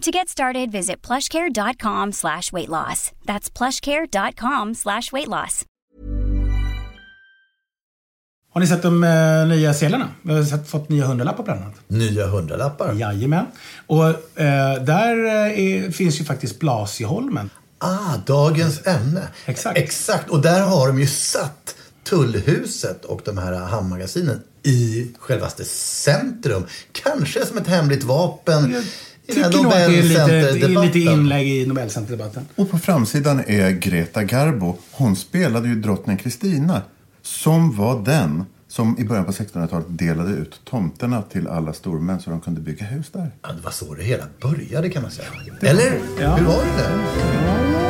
To get started, visit plushcare.com slash weight loss. That's plushcare.com slash weight loss. Har ni sett de eh, nya sedlarna? Vi har sett, fått nya hundralappar bland annat. Nya hundralappar? Jajamän. Och eh, där eh, är, finns ju faktiskt Blasieholmen. Ah, dagens ämne. Exakt. Exakt. Och där har de ju satt Tullhuset och de här hamnmagasinen i självaste centrum. Kanske som ett hemligt vapen. Här tycker nog att det är lite, det är lite inlägg i Nobelcenterdebatten. Och på framsidan är Greta Garbo. Hon spelade ju drottning Kristina. Som var den som i början på 1600-talet delade ut tomterna till alla stormän så de kunde bygga hus där. Ja, det var så det hela började kan man säga. Eller? Ja. Hur var det där?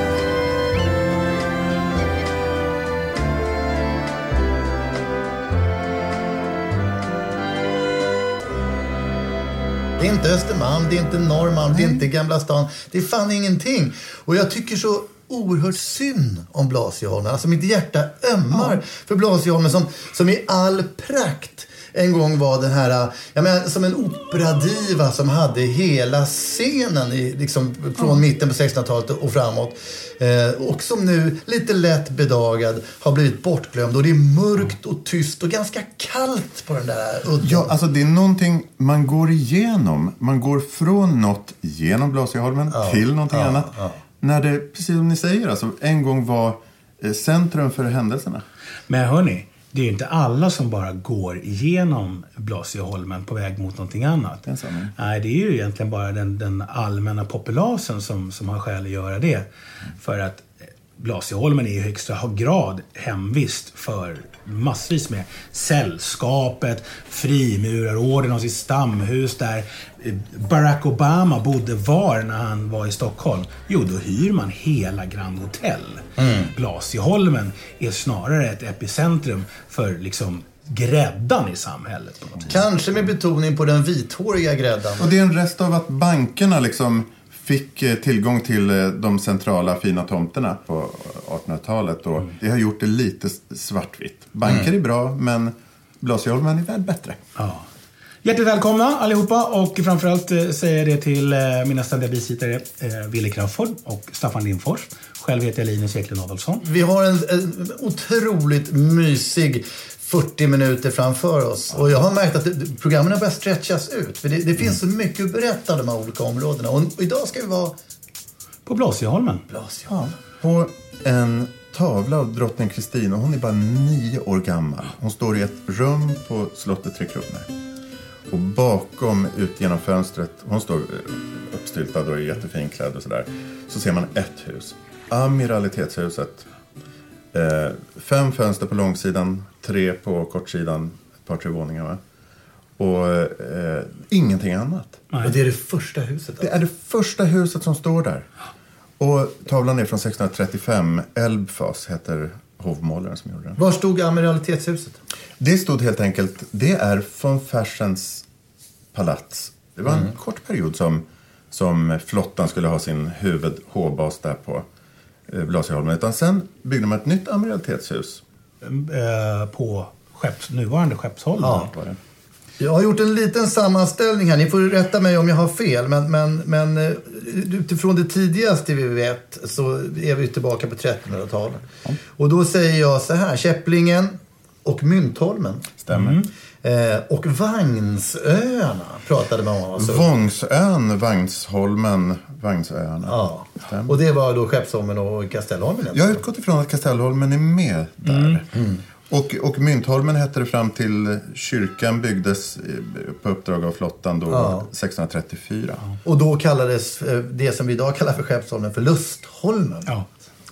Är inte Östermalm, det är inte Norrmalm, det är inte Gamla stan. Det är fan ingenting. Och jag tycker så oerhört synd om Blasieholmen. Alltså mitt hjärta ömmar för Blasieholmen som, som i all prakt en gång var den här, jag menar, som en operadiva som hade hela scenen i, liksom, från mitten på 1600-talet och framåt. Eh, och som nu, lite lätt bedagad, har blivit bortglömd. Och det är mörkt och tyst och ganska kallt på den där udden. Ja, alltså det är någonting man går igenom. Man går från något genom Blasieholmen till någonting annat. När det, precis som ni säger, alltså en gång var eh, centrum för händelserna. Men hörni, det är ju inte alla som bara går igenom Blasieholmen på väg mot någonting annat. Det. Nej, det är ju egentligen bara den, den allmänna populasen som, som har skäl att göra det. För att Blasieholmen är i högsta grad hemvist för massvis med sällskapet, frimurarorden har sitt stamhus där. Barack Obama bodde var när han var i Stockholm? Jo, då hyr man hela Grand Hotel. Blasieholmen är snarare ett epicentrum för liksom gräddan i samhället. På något vis. Kanske med betoning på den vithåriga gräddan. Och det är en rest av att bankerna liksom fick eh, tillgång till eh, de centrala fina tomterna på 1800-talet. Och det har gjort det lite svartvitt. Banker är bra, men Blasieholmen är väl bättre. Ja. Hjärtligt välkomna allihopa och framförallt eh, säger jag det till mina ständiga bisittare Wille Crafoord och Staffan Lindfors. Själv heter jag Linus Eklund Adolfsson. Vi har en, en otroligt mysig 40 minuter framför oss. Och jag har märkt att det- programmen har börjat stretchas ut. För det, det finns så mycket att berätta om de här olika områdena. Och idag ska vi vara På Blasieholmen. Blasieholmen. På en tavla av drottning Kristina, hon är bara nio år gammal. Hon står i ett rum på slottet Tre Kronor. Och bakom, ut genom fönstret, hon står eh, uppstyltad och är jättefinklädd och sådär. Så ser man ett hus. Amiralitetshuset. Eh, fem fönster på långsidan, tre på kortsidan, ett par tre våningar va. Och eh, ingenting annat. Och det är det första huset. Det är det första huset som står där. Och tavlan är från 1635. Elbfas heter hovmålaren som gjorde den. Var stod Amiralitetshuset? Det stod helt enkelt, det är von Fersens palats. Det var en kort period som, som flottan skulle ha sin huvud hovbas där på Blasieholmen. Utan sen byggde man ett nytt amiralitetshus. Eh, på skepps, nuvarande Skeppsholmen. Ja. Var det. Jag har gjort en liten sammanställning här. Ni får rätta mig om jag har fel. Men, men, men eh, utifrån det tidigaste vi vet så är vi tillbaka på 1300-talet. Och då säger jag så här. Käpplingen och Myntholmen. Stämmer. Eh, och Vagnsöarna pratade man om. Alltså. Vångsön, Vagnsholmen, Vagnsöarna. Ja. Stämmer. Och det var då Skeppsholmen och Kastellholmen. Jag har utgått ifrån att Kastellholmen är med där. Och, och Myntholmen hette det fram till kyrkan byggdes eh, på uppdrag av flottan då Ja. 1634. Och då kallades eh, det som vi idag kallar för Skeppsholmen för Lustholmen. Ja.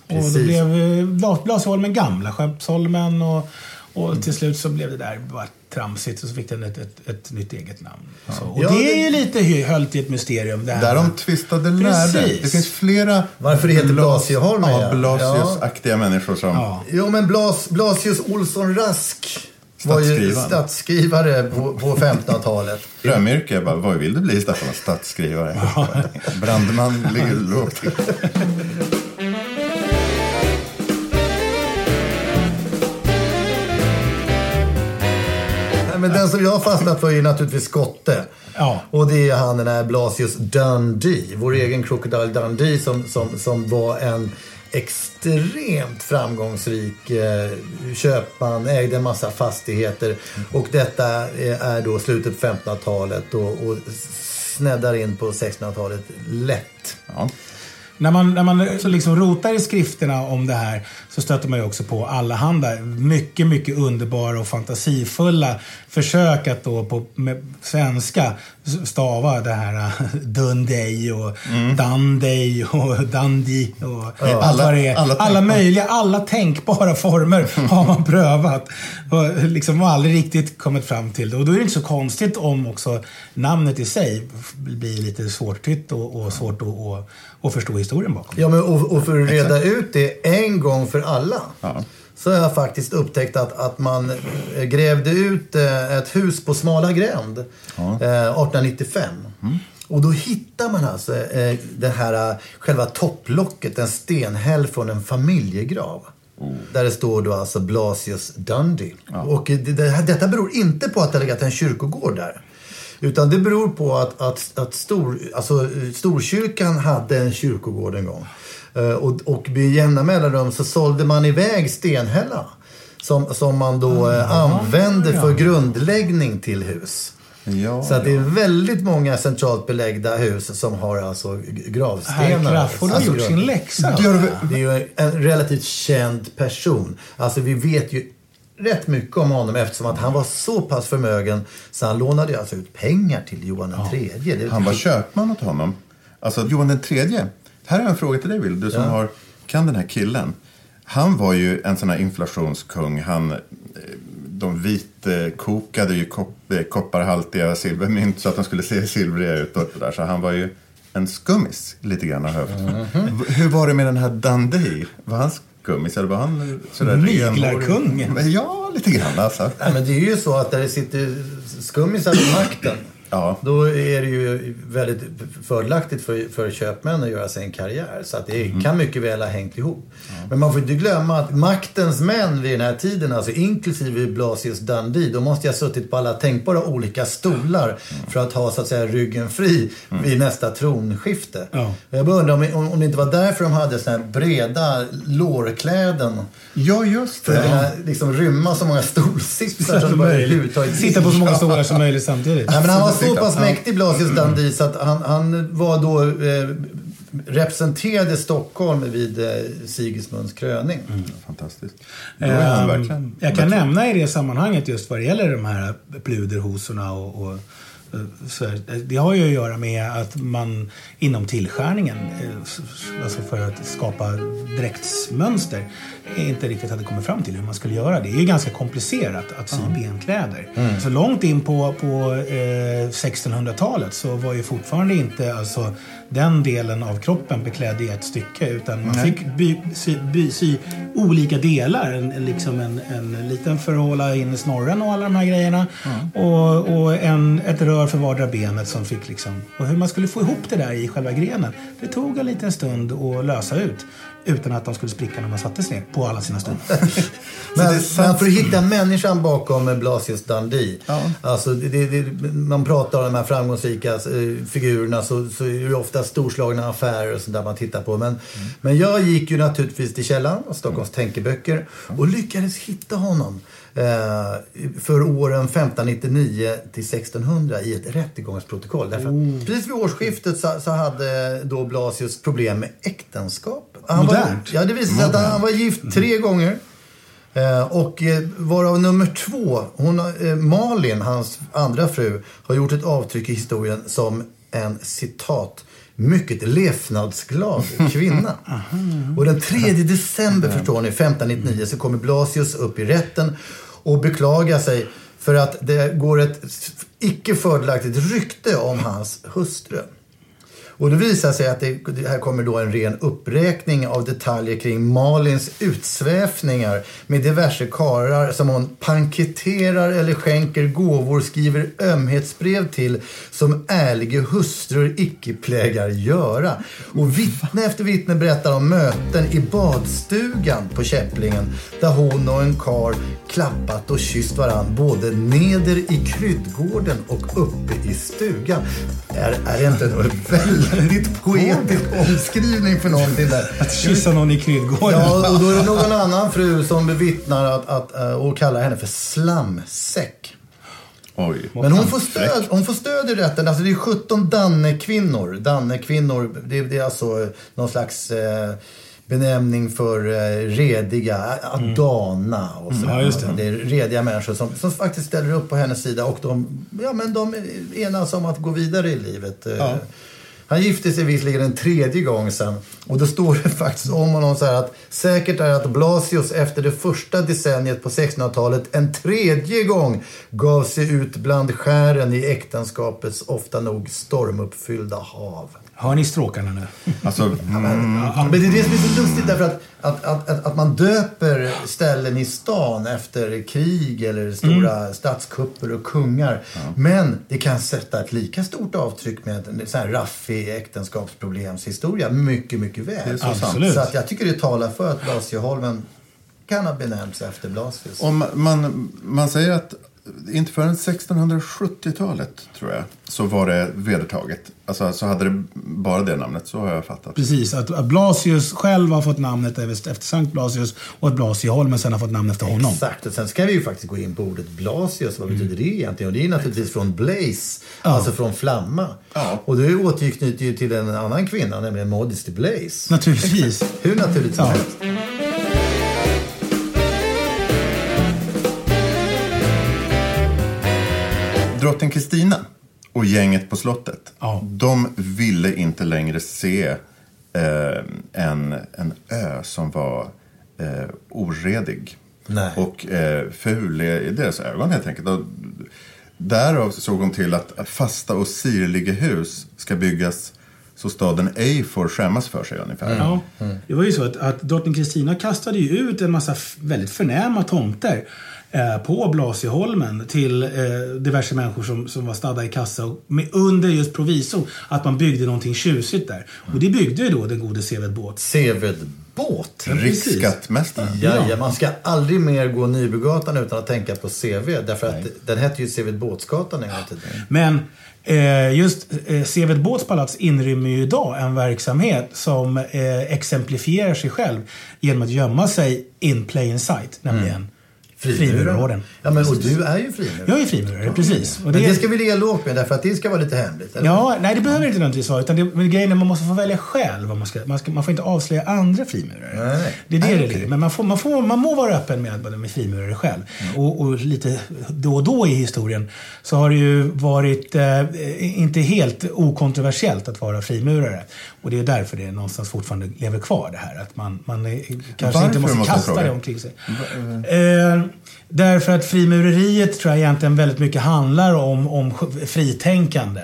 Och då blev eh, Blas- Blasieholmen gamla Skeppsholmen och, och till slut så blev det där bara tramsigt och så fick den ett, ett, ett nytt eget namn. Så, och Ja, det är ju lite höljt i ett mysterium. Det här. Där de tvistade lärde. Det finns flera Varför det heter Blas- Blasieholmen, ja. Ja, Blasius-aktiga människor som... Ja. Jo, men Blas, Blasius Olsson Rask var ju statsskrivare på, på 1500-talet. Drömyrke, jag bara, vad vill du bli Staffan? Statsskrivare. Brandman ligger lågt Men den som jag har fastnat för är naturligtvis Skotte. Ja. Och det är han den här Blasius Dundee. Vår egen Crocodile Dundee som, som, som var en extremt framgångsrik eh, köpman, ägde en massa fastigheter. Och detta är, är då slutet på 1500-talet och, och sneddar in på 1600-talet lätt. Ja. När man, när man liksom rotar i skrifterna om det här så stöter man ju också på allehanda mycket, mycket underbara och fantasifulla försök att då på med svenska stava det här Dundey och Dundey och Dundee och allt Mm. Alla- vad det är. alla Alla, möjliga, alla tänkbara former har man prövat och liksom har aldrig riktigt kommit fram till det. Och då är det inte så konstigt om också namnet i sig blir lite svårtytt och, och svårt att, att, att förstå historien bakom. Ja, men och, och för att reda ut det en gång för alla. Så har jag faktiskt upptäckt att, att man eh, grävde ut eh, ett hus på Smala gränd eh, 1895. Och då hittar man alltså eh, det här eh, själva topplocket, en stenhäll från en familjegrav. Där det står då alltså Blasius Dundee. Och eh, det, här- detta beror inte på att det har legat en kyrkogård där. Utan det beror på att, att, att stor, alltså, eh, Storkyrkan hade en kyrkogård en gång. Eh, Och, och med jämna mellanrum så sålde man iväg stenhällarna. Som, som man då eh, använde för grundläggning till hus. Ja, Så att det är väldigt många centralt belägda hus som har alltså gravstenar. Crafoord har Alltså, gjort sin läxa. Ja, det är ju en relativt känd person. Alltså vi vet ju rätt mycket om honom eftersom att han var så pass förmögen så han lånade alltså ut pengar till Johan III. Det, Han var köpman åt honom. Alltså Johan tredje. Här är en fråga till dig Will, du som har, kan den här killen. Han var ju en sån här inflationskung. Han, eh, de vitkokade ju kop, eh, kopparhaltiga silvermynt så att de skulle se silvriga ut. Och där. Så han var ju en skummis lite grann har jag. V- Hur var det med den här Dundee? Var han skummis eller var han sådär Myglarkung. Ja, lite grann alltså. Nej, men det är ju så att där det sitter skummisar vid makten. Ja. Då är det ju väldigt fördelaktigt för, för köpmän att göra sig en karriär. Så att det kan mycket väl ha hängt ihop. Men man får inte glömma att maktens män vid den här tiden, alltså inklusive Blasius Dundee, de måste ju ha suttit på alla tänkbara olika stolar för att ha så att säga ryggen fri vid nästa tronskifte. Ja. Jag bara undrar om, om, om det inte var därför de hade såna här breda lårkläden. Ja, just För att kunna liksom rymma så många stolsitsar som överhuvudtaget Sitta på så många stolar som möjligt samtidigt. Nej, men han var så pass Ja. mäktig, Blasius så att han, han var då eh, representerade Stockholm vid eh, Sigismunds kröning. Fantastiskt. Han Ehm, verkligen... jag kan nämna i det sammanhanget just vad det gäller de här pluderhosorna och, och här, det har ju att göra med att man inom tillskärningen, eh, alltså för att skapa dräktsmönster, inte riktigt hade kommit fram till hur man skulle göra. Det är ju ganska komplicerat att sy benkläder. Så långt in på, på eh, 1600-talet så var ju fortfarande inte alltså, den delen av kroppen beklädd i ett stycke utan man fick by, sy, by, sy olika delar. En, liksom en, en liten för att hålla in snorren och alla de här grejerna. Och, och en, ett rör för vardera benet som fick liksom... Och hur man skulle få ihop det där i själva grenen. Det tog en liten stund att lösa ut. Utan att de skulle spricka när man satte sig ner på alla sina stolar. Men, men för att hitta människan bakom Blasius Dundee. Alltså, det, det, man pratar om de här framgångsrika eh, figurerna så, så är det ofta storslagna affärer och sånt där man tittar på. Men, men jag gick ju naturligtvis till källan, Stockholms tänkeböcker, och lyckades hitta honom. Eh, för åren 1599 till 1600 i ett rättegångsprotokoll. Därför att precis vid årsskiftet så, så hade då Blasius problem med äktenskapet. Han var, ja, det visade sig att han var gift tre gånger. Eh, och eh, varav nummer två, hon, Malin, hans andra fru, har gjort ett avtryck i historien som en citat mycket levnadsglad kvinna. och den 3 december, förstår ni, 1599 så kommer Blasius upp i rätten och beklaga sig för att det går ett icke fördelaktigt rykte om hans hustru. Och det visar sig att det, det här kommer då en ren uppräkning av detaljer kring Malins utsvävningar med diverse karar som hon panketterar eller skänker gåvor, skriver ömhetsbrev till som ärliga hustrur icke plägar göra. Och vittne efter vittne berättar om möten i badstugan på Käpplingen där hon och en kar klappat och kysst varann både neder i kryddgården och uppe i stugan. Är, är det inte en väldigt poetisk omskrivning för någonting där? Att kyssa någon i kryddgården. Ja, och då är det någon annan fru som bevittnar att, att, eh, och kallar henne för slamsäck. Oj. Men hon får stöd, hon får stöd i rätten. Alltså det är 17 Danne-kvinnor. Danne-kvinnor, det, det är alltså någon slags eh, benämning för eh, rediga, Adana och sådär. ja, just det. det är rediga människor som, som faktiskt ställer upp på hennes sida och de, ja, men de enas om att gå vidare i livet. Eh, han gifte sig visserligen en tredje gång sen. Och då står det faktiskt om honom så här att säkert är att Blasius efter det första decenniet på 1600-talet en tredje gång gav sig ut bland skären i äktenskapets ofta nog stormuppfyllda hav. Hör ni stråkarna nu? Alltså, mm, Men det är det som är så lustigt därför att, att, att, att, man döper ställen i stan efter krig eller stora statskupper och kungar. Men det kan sätta ett lika stort avtryck med en sån här raffig äktenskapsproblemshistoria mycket, mycket väl. så. Så att jag tycker det talar för att Blasieholmen kan ha benämnts efter Blasius. om man, man säger att inte förrän 1670-talet, tror jag, så var det vedertaget. Alltså, så hade det bara det namnet, så har jag fattat. Precis, att att Blasius själv har fått namnet efter Sankt Blasius och att Blasieholmen sen har fått namn efter honom. Exakt, och sen ska vi ju faktiskt gå in på ordet Blasius. Vad betyder det egentligen? Och det är naturligtvis från blaze, alltså från flamma. Ja. Och det återknyter ju till en annan kvinna, nämligen Modesty Blaze. Naturligtvis. Hur naturligt som Ja. helst. Drottning Kristina och gänget på slottet, Ja. de ville inte längre se eh, en, en ö som var eh, oredig Nej. och eh, ful i deras ögon helt enkelt. Och därav såg hon till att fasta och sirliga hus ska byggas så staden ej får skämmas för sig ungefär. Ja. Det var ju så att, att drottning Kristina kastade ju ut en massa väldigt förnäma tomter på Blasieholmen till eh, diverse människor som, som var stadda i kassa och med, under just proviso att man byggde någonting tjusigt där. Och det byggde ju då den gode Seved Båt. Seved båt. Riksskattmästaren. Ja, ja, man ska aldrig mer gå Nybygatan utan att tänka på CV. Därför att den hette ju Seved Båtsgatan en gång i tiden. Men eh, just eh, Seved Båts palats inrymmer ju idag en verksamhet som eh, exemplifierar sig själv genom att gömma sig in plain sight, nämligen Frimurarorden. Ja, men och du är ju frimurare. Jag är frimurare, precis. Och Men det ska vi ligga lågt med därför att det ska vara lite hemligt. Eller? Ja, nej det behöver inte nödvändigtvis vara. Utan det, men grejen är att man måste få välja själv. Vad man, ska, man, ska, man får inte avslöja andra frimurare. Nej, nej. Det är det Nej, det ligger. Men man, får, man, får, man må vara öppen med är frimurare själv. Och, och lite då och då i historien så har det ju varit eh, inte helt okontroversiellt att vara frimurare. Och det är därför det någonstans fortfarande lever kvar det här. Att man, man är, kanske Varför, inte måste kasta det omkring sig. Eh, därför att frimureriet tror jag egentligen väldigt mycket handlar om, om fritänkande.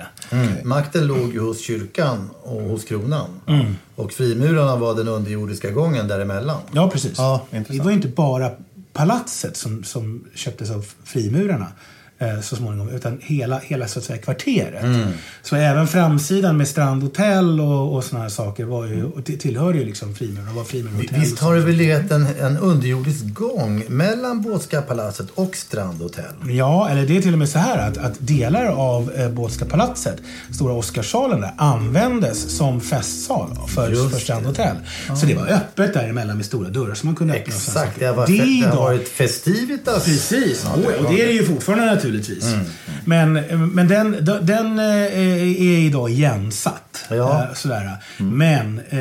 Makten låg ju hos kyrkan och hos kronan. Mm. Och frimurarna var den underjordiska gången däremellan. Ja, precis. Ja, det var ju inte bara palatset som, som köptes av frimurarna eh, så småningom, utan hela, hela så att säga, kvarteret. Mm. Så även framsidan med strandhotell och, och såna här saker var ju, och det tillhörde ju liksom frimurarna. var frimurarhotell. Visst har det väl legat en, en underjordisk gång mellan Båtska palatset och Strandhotell? Ja, eller det är till och med så här att, att delar av eh, Båtska palatset, Stora Oscarssalen där, användes som festsal för, Just för Strandhotell. Så det var öppet däremellan med stora dörrar som man kunde öppna. Exakt, det har varit, Det det har varit festivitas. Precis, Ja, och, och det är det ju fortfarande naturligtvis. Naturligtvis. Men, men den, den eh, är idag igensatt. Ja. Eh, Sådär. Men eh,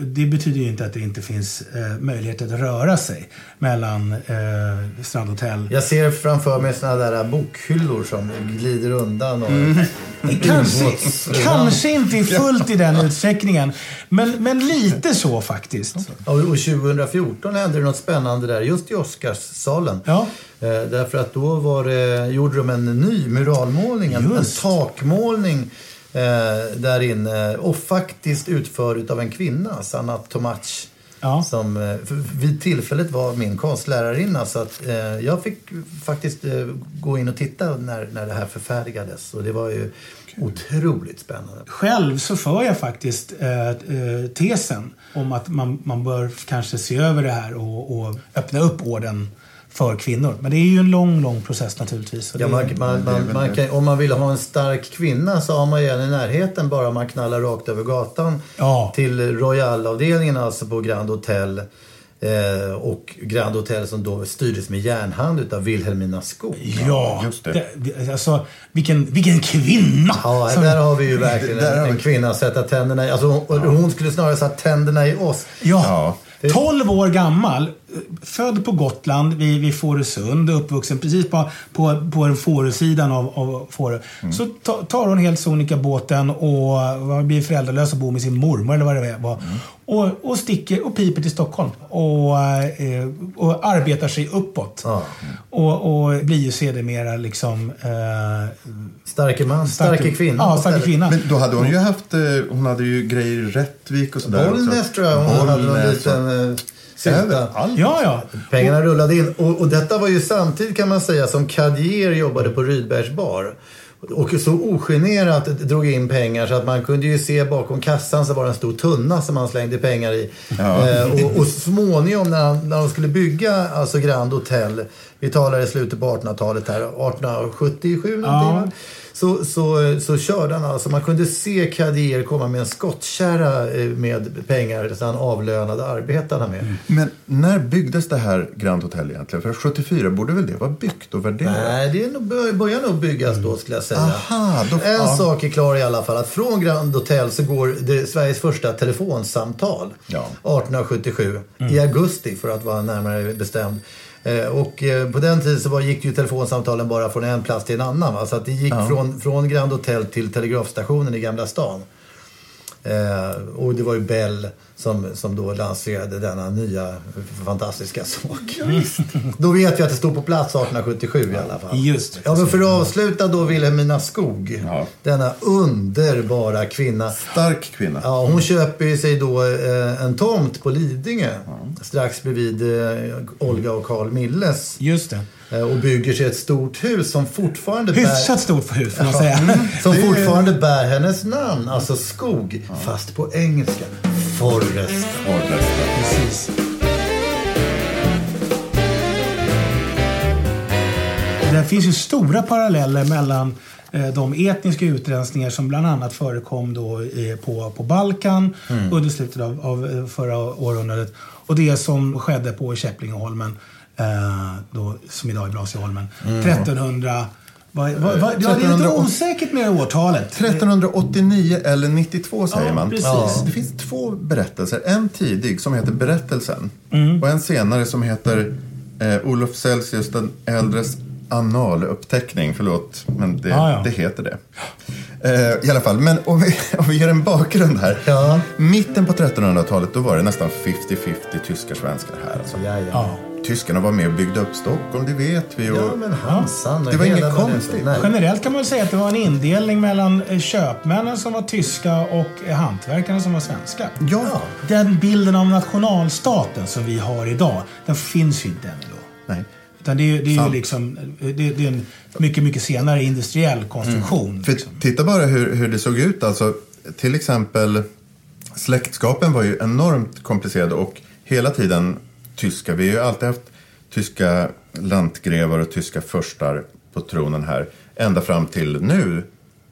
det betyder ju inte att det inte finns eh, möjlighet att röra sig mellan eh, strandhotell. Jag ser framför mig såna där bokhyllor som glider undan. Och Kanske, ubåts- kanske inte fullt i den utsträckningen. Men, men lite så faktiskt. Och och 2014 hände det något spännande där, just i Oscarssalen. Ja. Eh, därför att då var det, gjorde de en ny muralmålning, en, en takmålning eh, där inne. Och faktiskt utförd av en kvinna, Sanna Tomac. Ja. Som eh, vid tillfället var min konstlärarinna. Så att, eh, jag fick faktiskt eh, gå in och titta när, när det här förfärdigades. Och det var ju otroligt spännande. Själv så för jag faktiskt eh, eh, tesen om att man, man bör kanske se över det här och, och öppna upp orden för kvinnor. Men det är ju en lång, lång process naturligtvis. Ja, man, man, man, man kan, om man vill ha en stark kvinna så har man ju en i närheten bara man knallar rakt över gatan Ja. till Royal-avdelningen, alltså på Grand Hotel. Eh, och Grand Hotel som då styrdes med järnhand utav Wilhelmina Skog. Ja, just det. det- alltså vilken, vilken kvinna! Ja, Som- där har vi ju verkligen Där en, en kvinna sätta tänderna i. Alltså, hon, hon skulle snarare sätta tänderna i oss. Ja. Ja. 12 år gammal, född på Gotland vid, vid Fårösund, uppvuxen precis på, på, på den Fårösidan av, av Fårö. Så ta, tar hon helt sonika båten och blir föräldralös och bor med sin mormor eller vad det var. Och, och sticker och piper till Stockholm. Och, eh, och arbetar sig uppåt. Ja. Och, och blir ju sedermera liksom... Eh, Starke man, starke kvinna. Ja, starke kvinna. Men då hade hon ju haft, eh, hon hade ju grejer i Rättvik och sådär. Bollnäs tror jag hon hade någon Bollnäs liten eh. Överallt. Ja, ja. Pengarna rullade in. Och, och detta var ju samtidigt kan man säga som Cadier jobbade på Rydbergs bar. Och så ogenerat drog in pengar så att man kunde ju se bakom kassan så var det en stor tunna som han slängde pengar i. Eh, och, och småningom när, han, när de skulle bygga alltså Grand Hotel, vi talar i slutet på 1800-talet här, 1877 någonting Ja. Så, så, så körde han alltså, man kunde se Cadier komma med en skottkärra eh, med pengar som han avlönade arbetarna med. Men när byggdes det här Grand Hotel egentligen? För 74 borde väl det vara byggt och värderat? Nej, det är nog, bör- börjar nog byggas då skulle jag säga. Aha, då- en ja. sak är klar i alla fall. Att från Grand Hotel så går det Sveriges första telefonsamtal. Ja. 1877. I augusti för att vara närmare bestämd. Eh, Och eh, på den tiden så gick ju telefonsamtalen bara från en plats till en annan. Va? Så att det gick från, från Grand Hotel till telegrafstationen i Gamla stan. Eh, och det var ju Bell som, som då lanserade denna nya fantastiska sak. Då vet vi att det stod på plats 1877 i alla fall. Just. Ja, men för att avsluta då Vilhelmina Skog. Ja. Denna underbara kvinna. Stark kvinna. Ja, hon köper ju sig då eh, en tomt på Lidingö. Strax bredvid eh, Olga och Carl Milles. Just det. Eh, och bygger sig ett stort hus som fortfarande bär... Hyfsat stort hus får man säga. Som fortfarande bär hennes namn, alltså skog, fast på engelska. Forrest. Forrest. Precis. Det finns ju stora paralleller mellan eh, de etniska utrensningar som bland annat förekom då på, på Balkan under slutet av, av eh, förra århundradet och det som skedde på Käpplingeholmen, eh, då, som idag är Blasieholmen, 1300... Vad, vad, vad, ja, det är lite 1380. osäkert med årtalet. 1389 eller 92 säger Ja, man. precis. Ja. Det finns två berättelser. En tidig som heter Berättelsen. Mm. Och en senare som heter eh, Olof Celsius den äldres analuppteckning. Förlåt, men det, Ja, ja. det heter det. Eh, I alla fall, men om vi, om vi ger en bakgrund här. Mitten på 1300-talet då var det nästan 50-50 tyskar-svenskar här. Alltså. Tyskarna var med och byggde upp Stockholm, det vet vi. Och, Ja, men Hansan och Det var inget konstigt. Nej. Generellt kan man säga att det var en indelning mellan eh, köpmännen som var tyska och eh, hantverkarna som var svenska. Ja. Den bilden av nationalstaten som vi har idag, den finns ju inte än då. Nej. Utan det är, det är ju liksom, det, det är en mycket, mycket senare industriell konstruktion. För liksom. titta bara hur, hur det såg ut. Alltså, till exempel släktskapen var ju enormt komplicerade och hela tiden tyska. Vi har ju alltid haft tyska lantgrevar och tyska förstar på tronen här. Ända fram till nu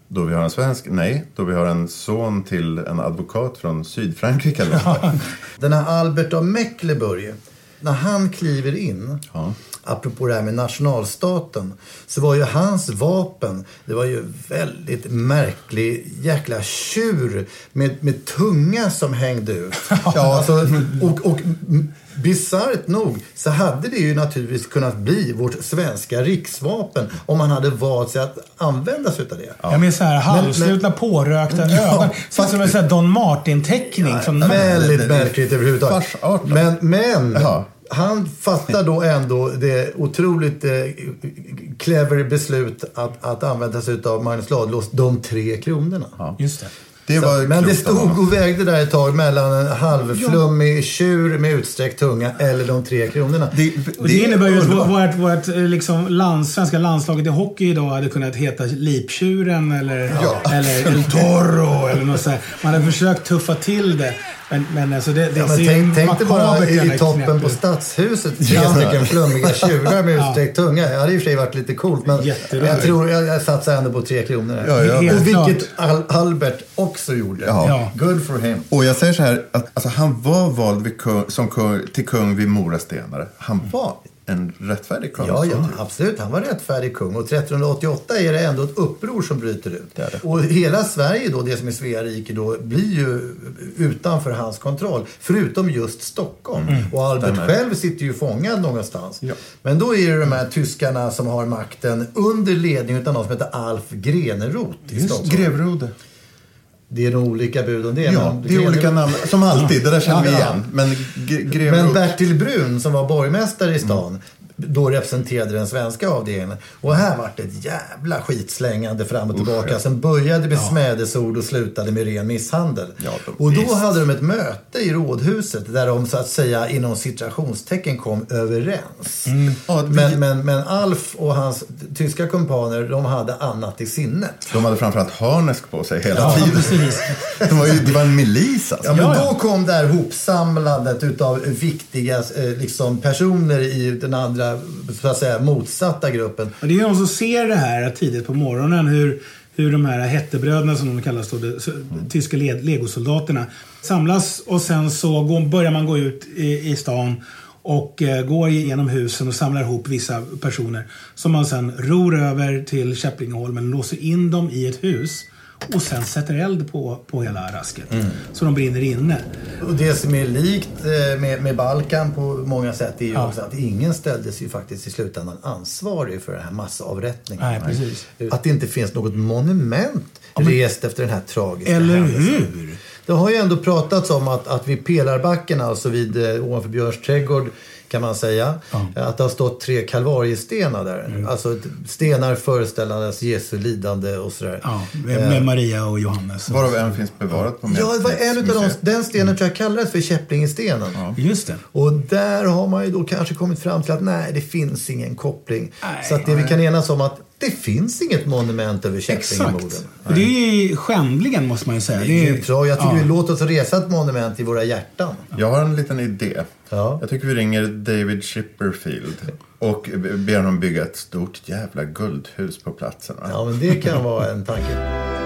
då vi har en svensk, nej, då vi har en son till en advokat från Sydfrankrike. Eller något. Den här Albert av Mecklenburg. när han kliver in, apropå det här med nationalstaten, så var ju hans vapen, det var ju väldigt märklig jäkla tjur med, med tunga som hängde ut. ja, alltså, och, och bisarrt nog så hade det ju naturligtvis kunnat bli vårt svenska riksvapen om man hade valt sig att använda sig av det. Ja. med så här halvslutna pårökta Ja, ögon. Ut som en sån här Don Martin-teckning. någon. Väldigt märkligt överhuvudtaget. Men, men Jaha. Han fattar då ändå det otroligt eh, clever beslut att, att använda sig av Magnus Ladulås, de tre kronorna. Just det. Det Så, men det stod och vägde där ett tag mellan en halvflummig tjur med utsträckt tunga eller de tre kronorna. Det, Och det innebär ju att vårt, vårt eh, liksom, land, svenska landslaget i hockey idag hade kunnat heta Liptjuren eller, eller El Toro eller något sånt. Man hade försökt tuffa till det. Men, men alltså det, det Ja, men ser tänk, tänk dig bara i, toppen på. Stadshuset, tre stycken flummiga tjurar med utsträckt tunga. Det hade i och för sig varit lite coolt, men jag tror jag, jag satsar ändå på tre kronor. här. Ja, ja, och vilket Al Albert också gjorde. Ja. Ja. Good for him. Och jag säger så här, att alltså, han var vald vid kung, som kung, till kung vid Mora stenare. Han var en rättfärdig kung. Ja, ja, absolut. Han var rättfärdig kung. Och 1388 är det ändå ett uppror som bryter ut. Det det. Och hela Sverige då, det som är Svea rike då, blir ju utanför hans kontroll. Förutom just Stockholm. Och Albert själv sitter ju fångad någonstans. Ja. Men då är det de här tyskarna som har makten under ledning av någon som heter Alf Greneroth i Stockholm. Grevrode. Det är nog olika bud om det. Ja, men det är olika namn. Som alltid, det där känner vi igen. Men Men. Bertil Brun som var borgmästare i stan då representerade den svenska avdelningen. Och här vart det ett jävla skitslängande fram och tillbaka ja. som började med smädesord och slutade med ren misshandel. Ja, och då visst. hade de ett möte i rådhuset där de så att säga inom citationstecken kom överens. Ja, vi- Men, men, men Alf och hans tyska kumpaner de hade annat i sinnet. De hade framförallt harnesk på sig hela Ja, tiden. precis. Det var, ju, det var en milis alltså. Ja, men Ja, ja. då kom det här hopsamlandet utav viktiga eh, liksom, personer i den andra, så att säga, motsatta gruppen. Och det är någon som ser det här tidigt på morgonen hur, hur de här hettebröderna som de kallas då, de, tyska le- legosoldaterna samlas och sen så går, börjar man gå ut i, i stan och eh, går igenom husen och samlar ihop vissa personer som man sen ror över till Käpplingeholmen, låser in dem i ett hus och sen sätter eld på, på hela rasket. Så de brinner inne. Och det som är likt eh, med, med Balkan på många sätt är ju Ja. också att ingen ställdes ju faktiskt i slutändan ansvarig för den här massavrättningen. Nej, precis. Att det inte finns något monument rest efter den här tragiska Eller händelsen. hur? Det har ju ändå pratats om att, att vid Pelarbacken, alltså vid eh, ovanför Björns trädgård, kan man säga, att det har stått tre kalvariestenar där. Mm. Alltså stenar föreställandes Jesu lidande och sådär. Ja, med, med Maria och Johannes. Varav en finns bevarat på Ja, det var en utav de, Medeltidsmuseet. den stenen tror jag kallades för Käpplingestenen. Just det. Och där har man ju då kanske kommit fram till att nej, det finns ingen koppling. Nej. så att det vi kan enas om att det finns inget monument över. Och det är ju skändligen måste man ju säga. Det Det är är, ju bra. Jag tycker ja. vi låter oss resa ett monument i våra hjärtan. Jag har en liten idé. Ja. Jag tycker vi ringer David Chipperfield och ber honom bygga ett stort jävla guldhus på platsen. Ja, men det kan vara en tanke.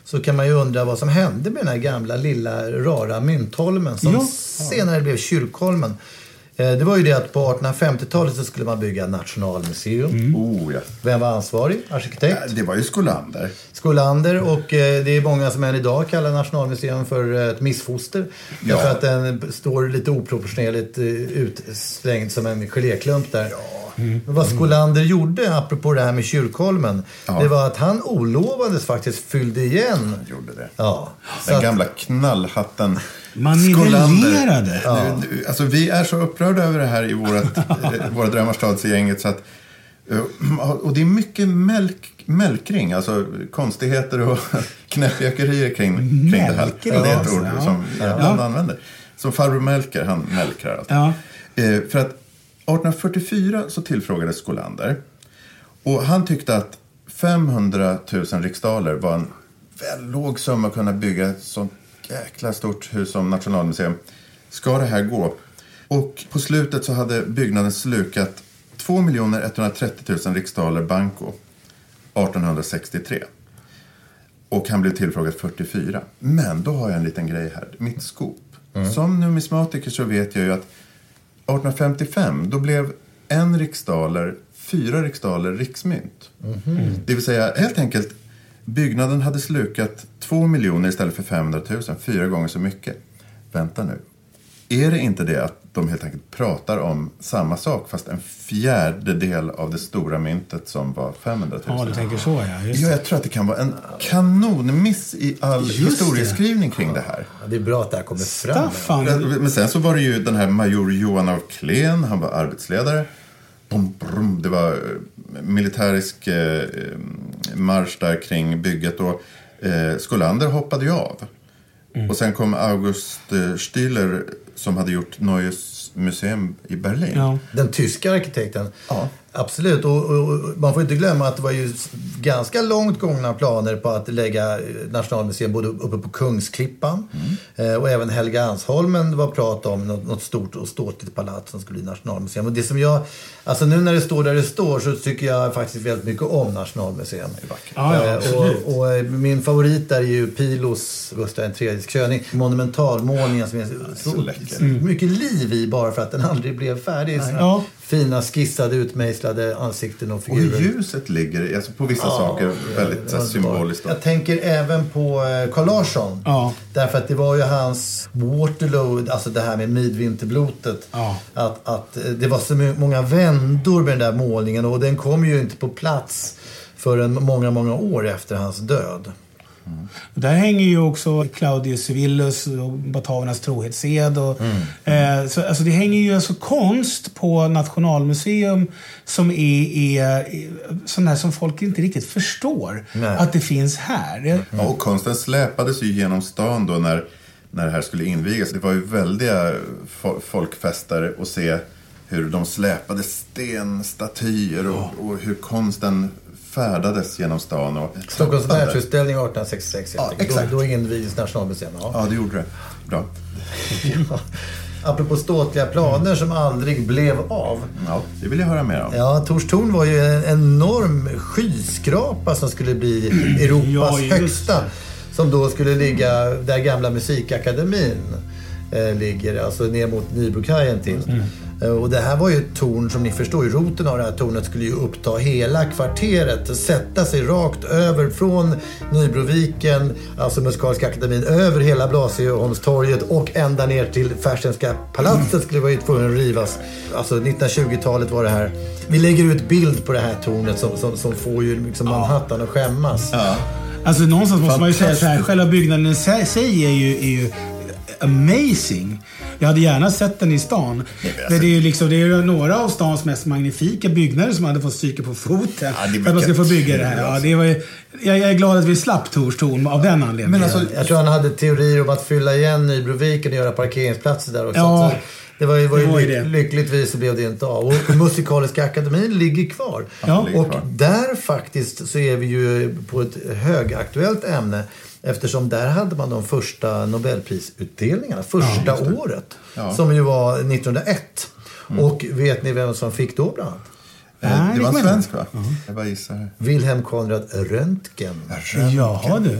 Så kan man ju undra vad som hände med den här gamla lilla rara myntholmen som Ja. senare blev kyrkholmen. Eh, Det var ju det att på 1850-talet så skulle man bygga nationalmuseum. Oh, ja. Vem var ansvarig? Arkitekt? Det var ju Skolander. Skolander och eh, det är många som än idag kallar Nationalmuseum för eh, ett missfoster. Ja. Därför att den står lite oproportionerligt eh, utslängd som en geléklump där. Men vad Skolander gjorde, apropå det här med kyrkholmen, Ja. det var att han olovades faktiskt fyllde igen. Gjorde det. Ja. Den gamla knallhatten. Man nivellerade. Nu- Alltså, vi är så upprörda över det här i vårat, eh, våra Drömmarstadsgänget så att eh, och det är mycket melk, melkring, alltså konstigheter och knäppjakerier kring, kring det här. Ja, det är ett alltså, ord ja. som jag Ja. ibland använder. Som farbror Melker, han melkrar alltid. Ja. Eh, för att 1844 så tillfrågades Skolander. Och han tyckte att 500 000 riksdaler var en väl låg summa att kunna bygga ett sånt jäkla stort hus som Nationalmuseum. Ska det här gå? Och på slutet så hade byggnaden slukat 2 130 000 riksdaler banco 1863. Och han blev tillfrågad 44. Men då har jag en liten grej här. Mitt skop. Som numismatiker så vet jag ju att 1855 då blev en riksdaler, fyra riksdaler riksmynt. Det vill säga helt enkelt byggnaden hade slukat 2 miljoner istället för 500 000. Fyra gånger så mycket. Vänta nu. Är det inte det att de helt enkelt pratar om samma sak fast en fjärdedel av det stora myntet som var 500 000? Ja, du tänker så ja. Just Ja, det. jag tror att det kan vara en kanonmiss i all Just historieskrivning kring det här. Ja, det är bra att det här kommer fram. Staffan. Men sen så var det ju den här major Johan af Kleen, han var arbetsledare. Bom, brom, det var eh, militärisk eh, marsch där kring bygget och eh, Skolander hoppade ju av. Och sen kom August eh, Stühler som hade gjort Neues Museum i Berlin. Ja. Den tyska arkitekten. Ja. Absolut. Och, och, och man får inte glömma att det var ju ganska långt gångna planer på att lägga eh, Nationalmuseum både uppe på Kungsklippan eh, och även Helgeandsholmen var prat om något, något stort och ståtligt palats som skulle bli Nationalmuseum. Och det som jag, alltså nu när det står där det står så tycker jag faktiskt väldigt mycket om Nationalmuseum. Ja, ja, Eh, och, och min favorit där är ju Pilos Gustav IIIs kröning. Monumentalmålningen som är så, Så mycket liv i bara för att den aldrig blev färdig. Ja. Fina skissade utmejslade ansikten och Och hur figurer. ljuset ligger alltså på vissa saker väldigt här, symboliskt. Jag tänker även på eh, Carl Larsson. Ja. Därför att det var ju hans Waterloo, alltså det här med midvinterblotet. Ja. Att, att eh, det var så många vändor med den där målningen och den kom ju inte på plats förrän många, många år efter hans död. Där hänger ju också Claudius Civillus och batavernas trohetsed. Och, Mm. eh, så, alltså det hänger ju alltså konst på Nationalmuseum som är, är, är sån här som folk inte riktigt förstår Nej. att det finns här. Ja, och konsten släpades ju genom stan då när, när det här skulle invigas. Det var ju väldiga fo- folkfester att se hur de släpade stenstatyer och, och hur konsten färdades genom stan. Och, Stockholms världsutställning 1866. Ja, exakt. Då, då invigdes Nationalmuseum. Ja. Ja, det gjorde det. Bra. Apropå ståtliga planer som aldrig blev av. Ja, det vill jag höra mer om. Ja, Torstorn var ju en enorm skyskrapa som skulle bli Europas Ja, högsta. Som då skulle ligga där gamla musikakademin eh, ligger, alltså ner mot Nybrokajen till. Eh, Och det här var ju ett torn som ni förstår, roten av det här tornet skulle ju uppta hela kvarteret. Sätta sig rakt över från Nybroviken, alltså Musikaliska akademin, över hela Blasieholmstorget och ända ner till Fersenska palatset skulle vara ju tvungen att rivas. Alltså 1920-talet var det här. Vi lägger ut bild på det här tornet som, som, som får ju liksom Manhattan att skämmas. Alltså någonstans måste man ju säga så här, själva byggnaden i sig sig är ju, är ju amazing. Jag hade gärna sett den i stan. Men det är ju alltså- liksom, det är några av stans mest magnifika byggnader som hade fått stryka på foten. Ja, för att man ska få bygga det här. Ja, det var ju, jag, jag är glad att vi slapp Tors torn av den anledningen. Men alltså, Jag tror han hade teorier om att fylla igen Nybroviken och göra parkeringsplatser där också. Ja, Så det var ju, var ju det var ju lyck- det. lyckligtvis så blev det inte av. Och Musikaliska akademin ligger kvar. Ja. Och där faktiskt så är vi ju på ett högaktuellt ämne. Eftersom där hade man de första Nobelprisutdelningarna, första året. Ja. Som ju var 1901. Och vet ni vem som fick då bland annat? Nej, eh, det det var en svensk va? Jag bara gissar. Wilhelm Konrad Röntgen. Jaha du.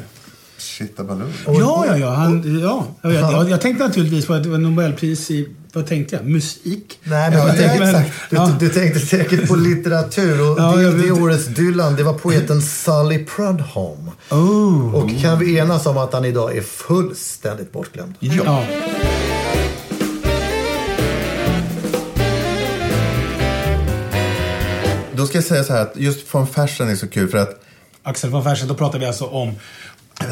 Shitabaloo. Ja, ja, ja. Han, ja. Jag, jag, jag tänkte naturligtvis på att det var Nobelpris i, vad tänkte jag? Musik? Nej, men Ja, jag ja, tänker, exakt. du, Ja. du tänkte säkert på litteratur. Och Ja, det, det årets Dylan, det var poeten Sully Prudhomme. Oh. Och kan vi enas om att han idag är fullständigt bortglömd? Ja. Då ska jag säga så här att just von Fersen är så kul för att Axel von Fersen, då pratar vi alltså om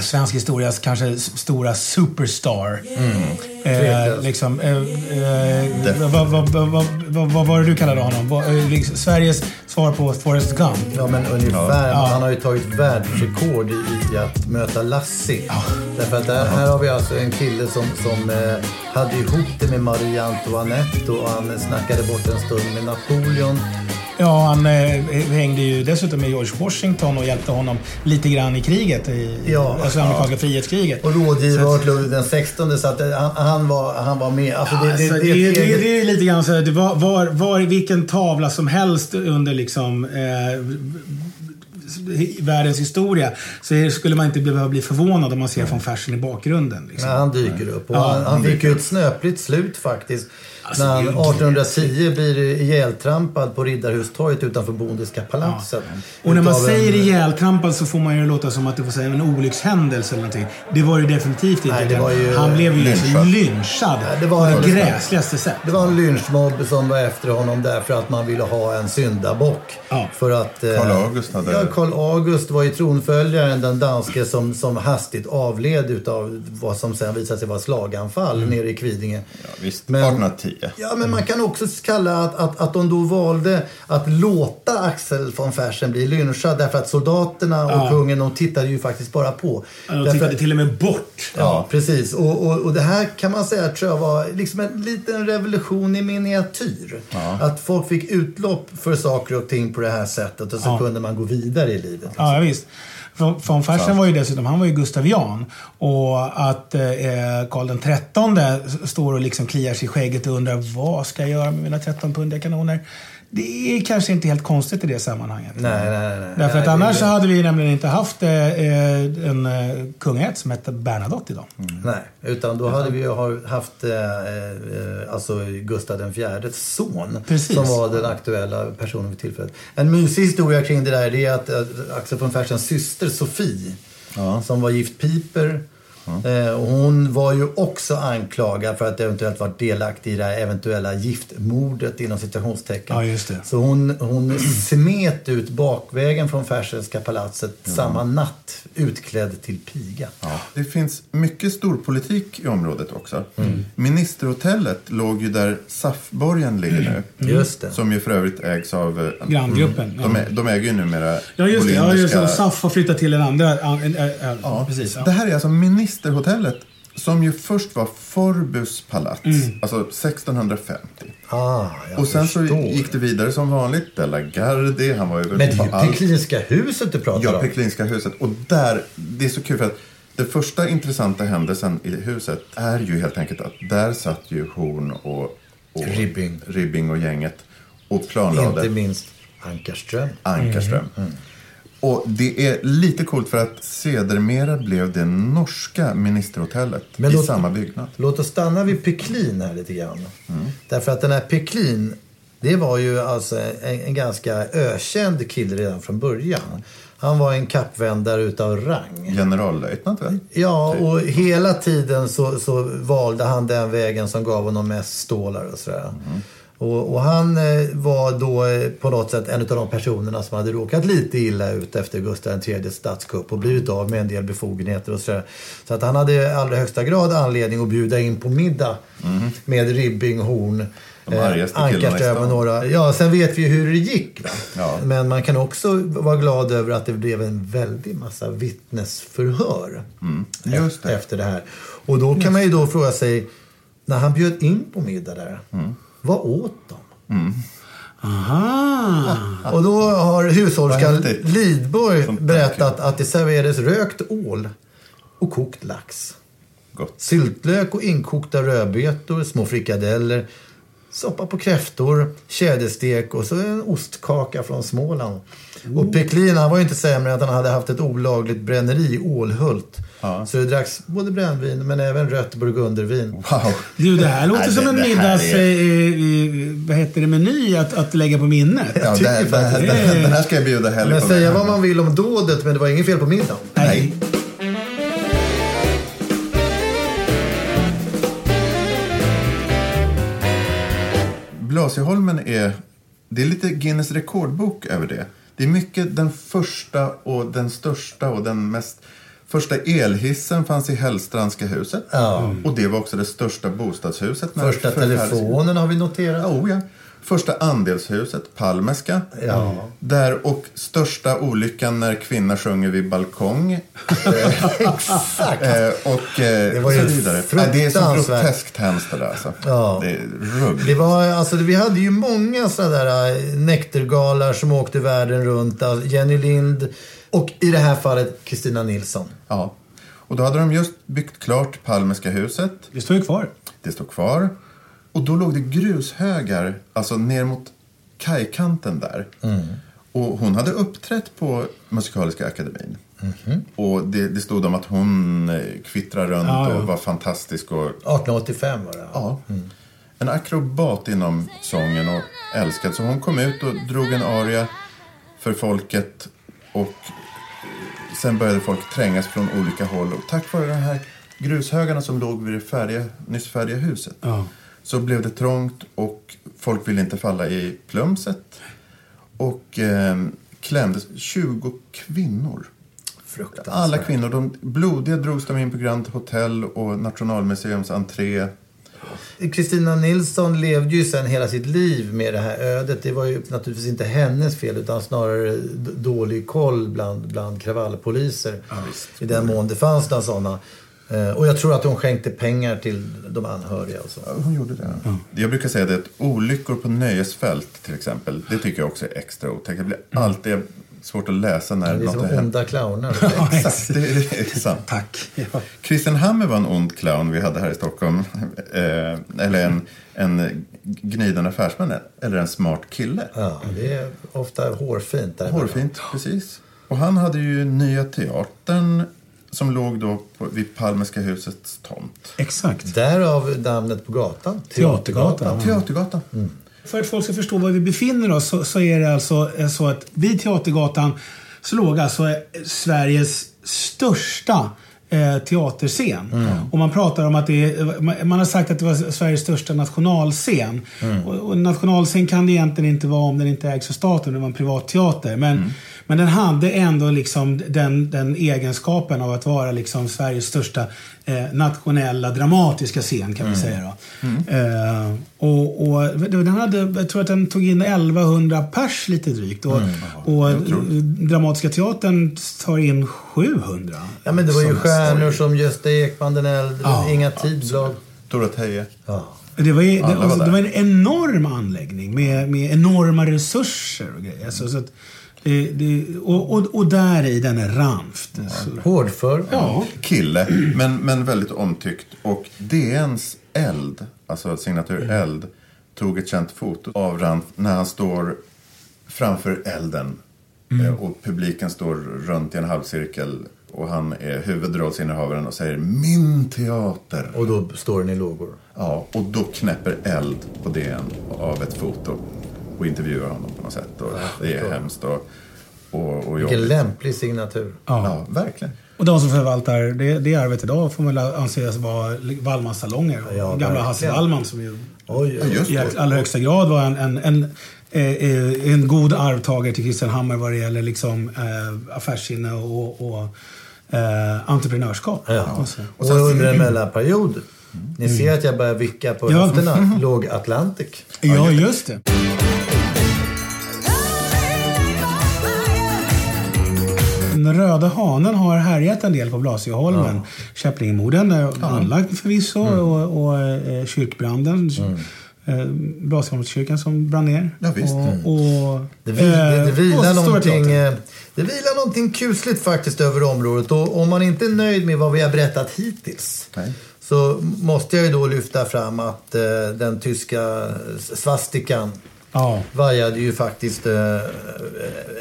svensk historias kanske stora superstar. Eh, liksom, eh, eh, vad, vad, vad, vad, var det du kallade honom? Vad, eh, liksom, Sveriges svar på Forrest Gump. Ja, men ungefär. Ja. Han har ju tagit världsrekord i, i att möta Lassie. Därför att där, här har vi alltså en kille som, som eh, hade ihop det med Marie Antoinette och han snackade bort en stund med Napoleon. Ja, han eh, hängde ju dessutom med George Washington och hjälpte honom lite grann i kriget. I, Ja. alltså amerikanska frihetskriget. Och rådgivare åt Ludvig den 16 så att eh, han, han, var, han var med. Alltså, det, det, Alltså, det, det, det, det är lite grann så att det var, var, var vilken tavla som helst under liksom eh, världens historia så skulle man inte behöva bli förvånad om man ser von Fersen i bakgrunden. Liksom. när han dyker upp. Och Ja, han, han fick ju ett snöpligt slut faktiskt. Alltså, när han det är ju 1810 blir ihjältrampad på Riddarhustorget utanför Bondiska palatset. Och när man säger en- ihjältrampad så får man ju låta som att det får säga en olyckshändelse eller någonting. Det var det definitivt inte. Nej, det var ju- Han blev ju Lynchad. lynchad det var på det gräsligaste sätt. Det var en lynchmobb som var efter honom därför att man ville ha en syndabock. Ja. För att... eh, Karl August hade- Ja, Karl August var ju tronföljaren, den danske som, som hastigt avled utav vad som sen visade sig vara slaganfall Mm. nere i Kvidinge. ja, visst, Men- 1810. Ja, men man kan också kalla att, att, att de då valde att låta Axel von Fersen bli lynchad därför att soldaterna och Ja. kungen de tittade ju faktiskt bara på. Ja, De Därför tittade till och med bort. Ja, precis. Och, och, och det här kan man säga tror jag var liksom en liten revolution i miniatyr. Att folk fick utlopp för saker och ting på det här sättet och så Ja. kunde man gå vidare i livet. Ja, visst. Von- Fersen var ju dessutom, han var ju gustavian. Och att eh, Karl s- står och liksom kliar sig i skägget och undrar vad ska jag göra med mina 13-pundiga kanoner? Det är kanske inte helt konstigt i det sammanhanget. Nej, nej, nej. Därför att Nej, annars det- så hade vi nämligen inte haft eh, eh, en eh, kungaätt som hette Bernadotte idag. Nej, utan då hade vi ju haft eh, eh, alltså Gustav den fjärdes son. Precis. Som var den aktuella personen vid tillfället. En mysig historia kring det där det är att, att Axel von Fersens syster Sofie, som var gift piper. Eh, och hon var ju också anklagad för att eventuellt varit delaktig i det här eventuella giftmordet inom citationstecken. Ja, just det. Så hon, hon smet ut bakvägen från Fersenska palatset samma natt utklädd till piga. Ja. Det finns mycket storpolitik i området också. Mm. Ministerhotellet låg ju där SAF-borgen ligger nu. Just det. Som ju för övrigt ägs av... eh, Granngruppen, De, ja. de äger ju numera Ja, just det. Ja, just det. SAF har flyttat till en andra... Ja, en, en, en, Ja, precis. Ja. Det här är alltså Ministerhotellet som ju först var Forbus palats, Mm. alltså 1650. Ah, Och sen så förstår. gick det vidare som vanligt. De la Gardie, han var ju Men det är på ju allt. Peklinska huset du pratar Ja, om. Peklinska huset. Och där, det är så kul för att den första intressanta händelsen i huset är ju helt enkelt att där satt ju Horn och, och Ribbing. Ribbing och gänget och planlade Inte minst Ankarström. Ankarström. Och det är lite coolt för att sedermera blev det norska ministerhotellet Men i låt- samma byggnad. Låt oss stanna vid Peklin här lite grann. Därför att den här Peklin, det var ju alltså en, en ganska ökänd kille redan från början. Han var en kappvändare utav rang. Generallöjtnant väl? Ja, och hela tiden så, så valde han den vägen som gav honom mest stålar och sådär. Och, och han eh, var då eh, på något sätt en av de personerna som hade råkat lite illa ut efter Gustav IIIs statskupp och blivit av med en del befogenheter och sådär. Så att han hade i allra högsta grad anledning att bjuda in på middag med Ribbing, Horn, i Ankarström och några. Ja, sen vet vi ju hur det gick. Ja. Men man kan också vara glad över att det blev en väldig massa vittnesförhör Just det. efter det här. Och då kan man ju då fråga sig, när han bjöd in på middag där, vad åt de? Aha! Och då har hushållerskan. Lidborg berättat att det serverades rökt ål och kokt lax. Gott. Syltlök och inkokta rödbetor, små frikadeller, soppa på kräftor, tjäderstek och så en ostkaka från Småland. Och Peklin, han var ju inte sämre än att han hade haft ett olagligt bränneri i Ålhult. Så det dracks både brännvin men även rött burgundervin. Wow. Du, det här låter Nej, som en middags... är- Eh, eh, vad heter det? Meny att, att lägga på minnet. Ja, tycker det, här- det, det, det här ska jag bjuda Helge Men på. säga vad man vill om dådet, men det var inget fel på middagen. Nej. Blasieholmen är, det är lite Guinness rekordbok över det. Det är mycket den första och den största och den mest... Första elhissen fanns i Hellstrandska huset. Ja. Och det var också det största bostadshuset. Första telefonen har vi noterat. Oh, ja. Första andelshuset, Palmerska. Ja. Där och största olyckan när kvinna sjunger vid balkong. Exakt. Eh, och eh, Det var ju så vidare. Nej, det är så groteskt hemskt det där alltså. Ja. Det är ruggigt. Det var, alltså, vi hade ju många sådana där äh, nektergalar som åkte världen runt. Alltså Jenny Lind och i det här fallet Kristina Nilsson. Ja. Och då hade de just byggt klart Palmerska huset. Det står ju kvar. Det stod kvar. Och då låg det grushögar, alltså ner mot kajkanten där. Mm. Och hon hade uppträtt på Musikaliska akademin. Mhm. Och det, det stod om att hon eh, kvittrade runt ja. och var fantastisk. Och, 1885 var det. ja, En akrobat inom sången och älskad. Så hon kom ut och drog en aria för folket. Och eh, sen började folk trängas från olika håll. Och tack vare de här grushögarna som låg vid det färdiga, nyss färdiga huset. Ja. Så blev det trångt och folk ville inte falla i plumset. Och eh, klämdes 20 kvinnor. Fruktansvärt. Alla kvinnor, de blodiga drogs de in på Grand Hotel och Nationalmuseums entré. Kristina Nilsson levde ju sen hela sitt liv med det här ödet. Det var ju naturligtvis inte hennes fel utan snarare dålig koll bland, bland kravallpoliser. I den mån det fanns några sådana. Eh, Och jag tror att hon skänkte pengar till de anhöriga och så. Ja, Hon gjorde det. Jag brukar säga det att olyckor på nöjesfält till exempel, det tycker jag också är extra otäckt. Det blir alltid svårt att läsa när Det är något som onda clowner. Exakt, det, det är sant. Tack. Ja. Christian Hammer var en ond clown vi hade här i Stockholm. Eh, eller en, en gnidande affärsman. Eller en smart kille. Ja, det är ofta hårfint. Där Hårfint, precis. Och han hade ju Nya Teatern som låg då på, vid Palmerska husets tomt. Exakt. Därav namnet på gatan. Teatergatan. Teatergatan. För att folk ska förstå var vi befinner oss så, så är det alltså eh, så att vid Teatergatan så låg alltså eh, Sveriges största eh, teaterscen. Och man pratar om att det är, man- man har sagt att det var Sveriges största nationalscen. Och, och en nationalscen kan det egentligen inte vara om den inte ägs av staten, det var en privat teater. Men, men den hade ändå liksom den, den egenskapen av att vara liksom Sveriges största eh, nationella dramatiska scen kan man säga. Då. Eh, och, och den hade, jag tror att den tog in 1100 pers lite drygt. Och, och Dramatiska teatern tar in 700. Ja, men det var ju stjärnor som Gösta Ekman den äldre, Ja, Inga Tidblad. Dorotea. Ja. Det var, ju, det, var alltså, det var en enorm anläggning med, med enorma resurser och grejer. Alltså, så att det, det, och, och, och där i den är Ranft. Så, Hårdför. ja. Kille, men, men väldigt omtyckt. Och DNs Eld, alltså signatur Eld, tog ett känt foto av Rand när han står framför elden. Eh, Och publiken står runt i en halvcirkel. Och han är huvudrollsinnehavaren och säger Min teater. Och då står den i lågor. Ja, och då knäpper eld på DN av ett foto och intervjuar honom på något sätt. Och det är hemskt och, och, och Vilken lämplig signatur. Ja, verkligen. Och de som förvaltar det, det arvet idag får väl anses vara Wallmans salonger. Ja, gamla Hasse. Wallman som ju Oj, Ja, i allra högsta grad var en, en, en, eh, en god arvtagare till Christian Hammer vad det gäller liksom, eh, affärssinne och, och eh, entreprenörskap. Ja. säga. Och under en mellanperiod, ni ser att jag börjar vicka på Ja. höfterna, låg Atlantic. Ja, just det. Den röda hanen har härjat en del på Blasieholmen. Ja. Är anlagd förvisso och, och eh, kyrkbranden. Eh, Blasieholmskyrkan som brann ner. Ja, visst. Och, och, Det, vil, det, det, eh, vilar och någonting, eh, det vilar någonting kusligt faktiskt över området. Och om man inte är nöjd med vad vi har berättat hittills Nej. så måste jag ju då lyfta fram att eh, den tyska svastikan Ja. vajade ju faktiskt eh,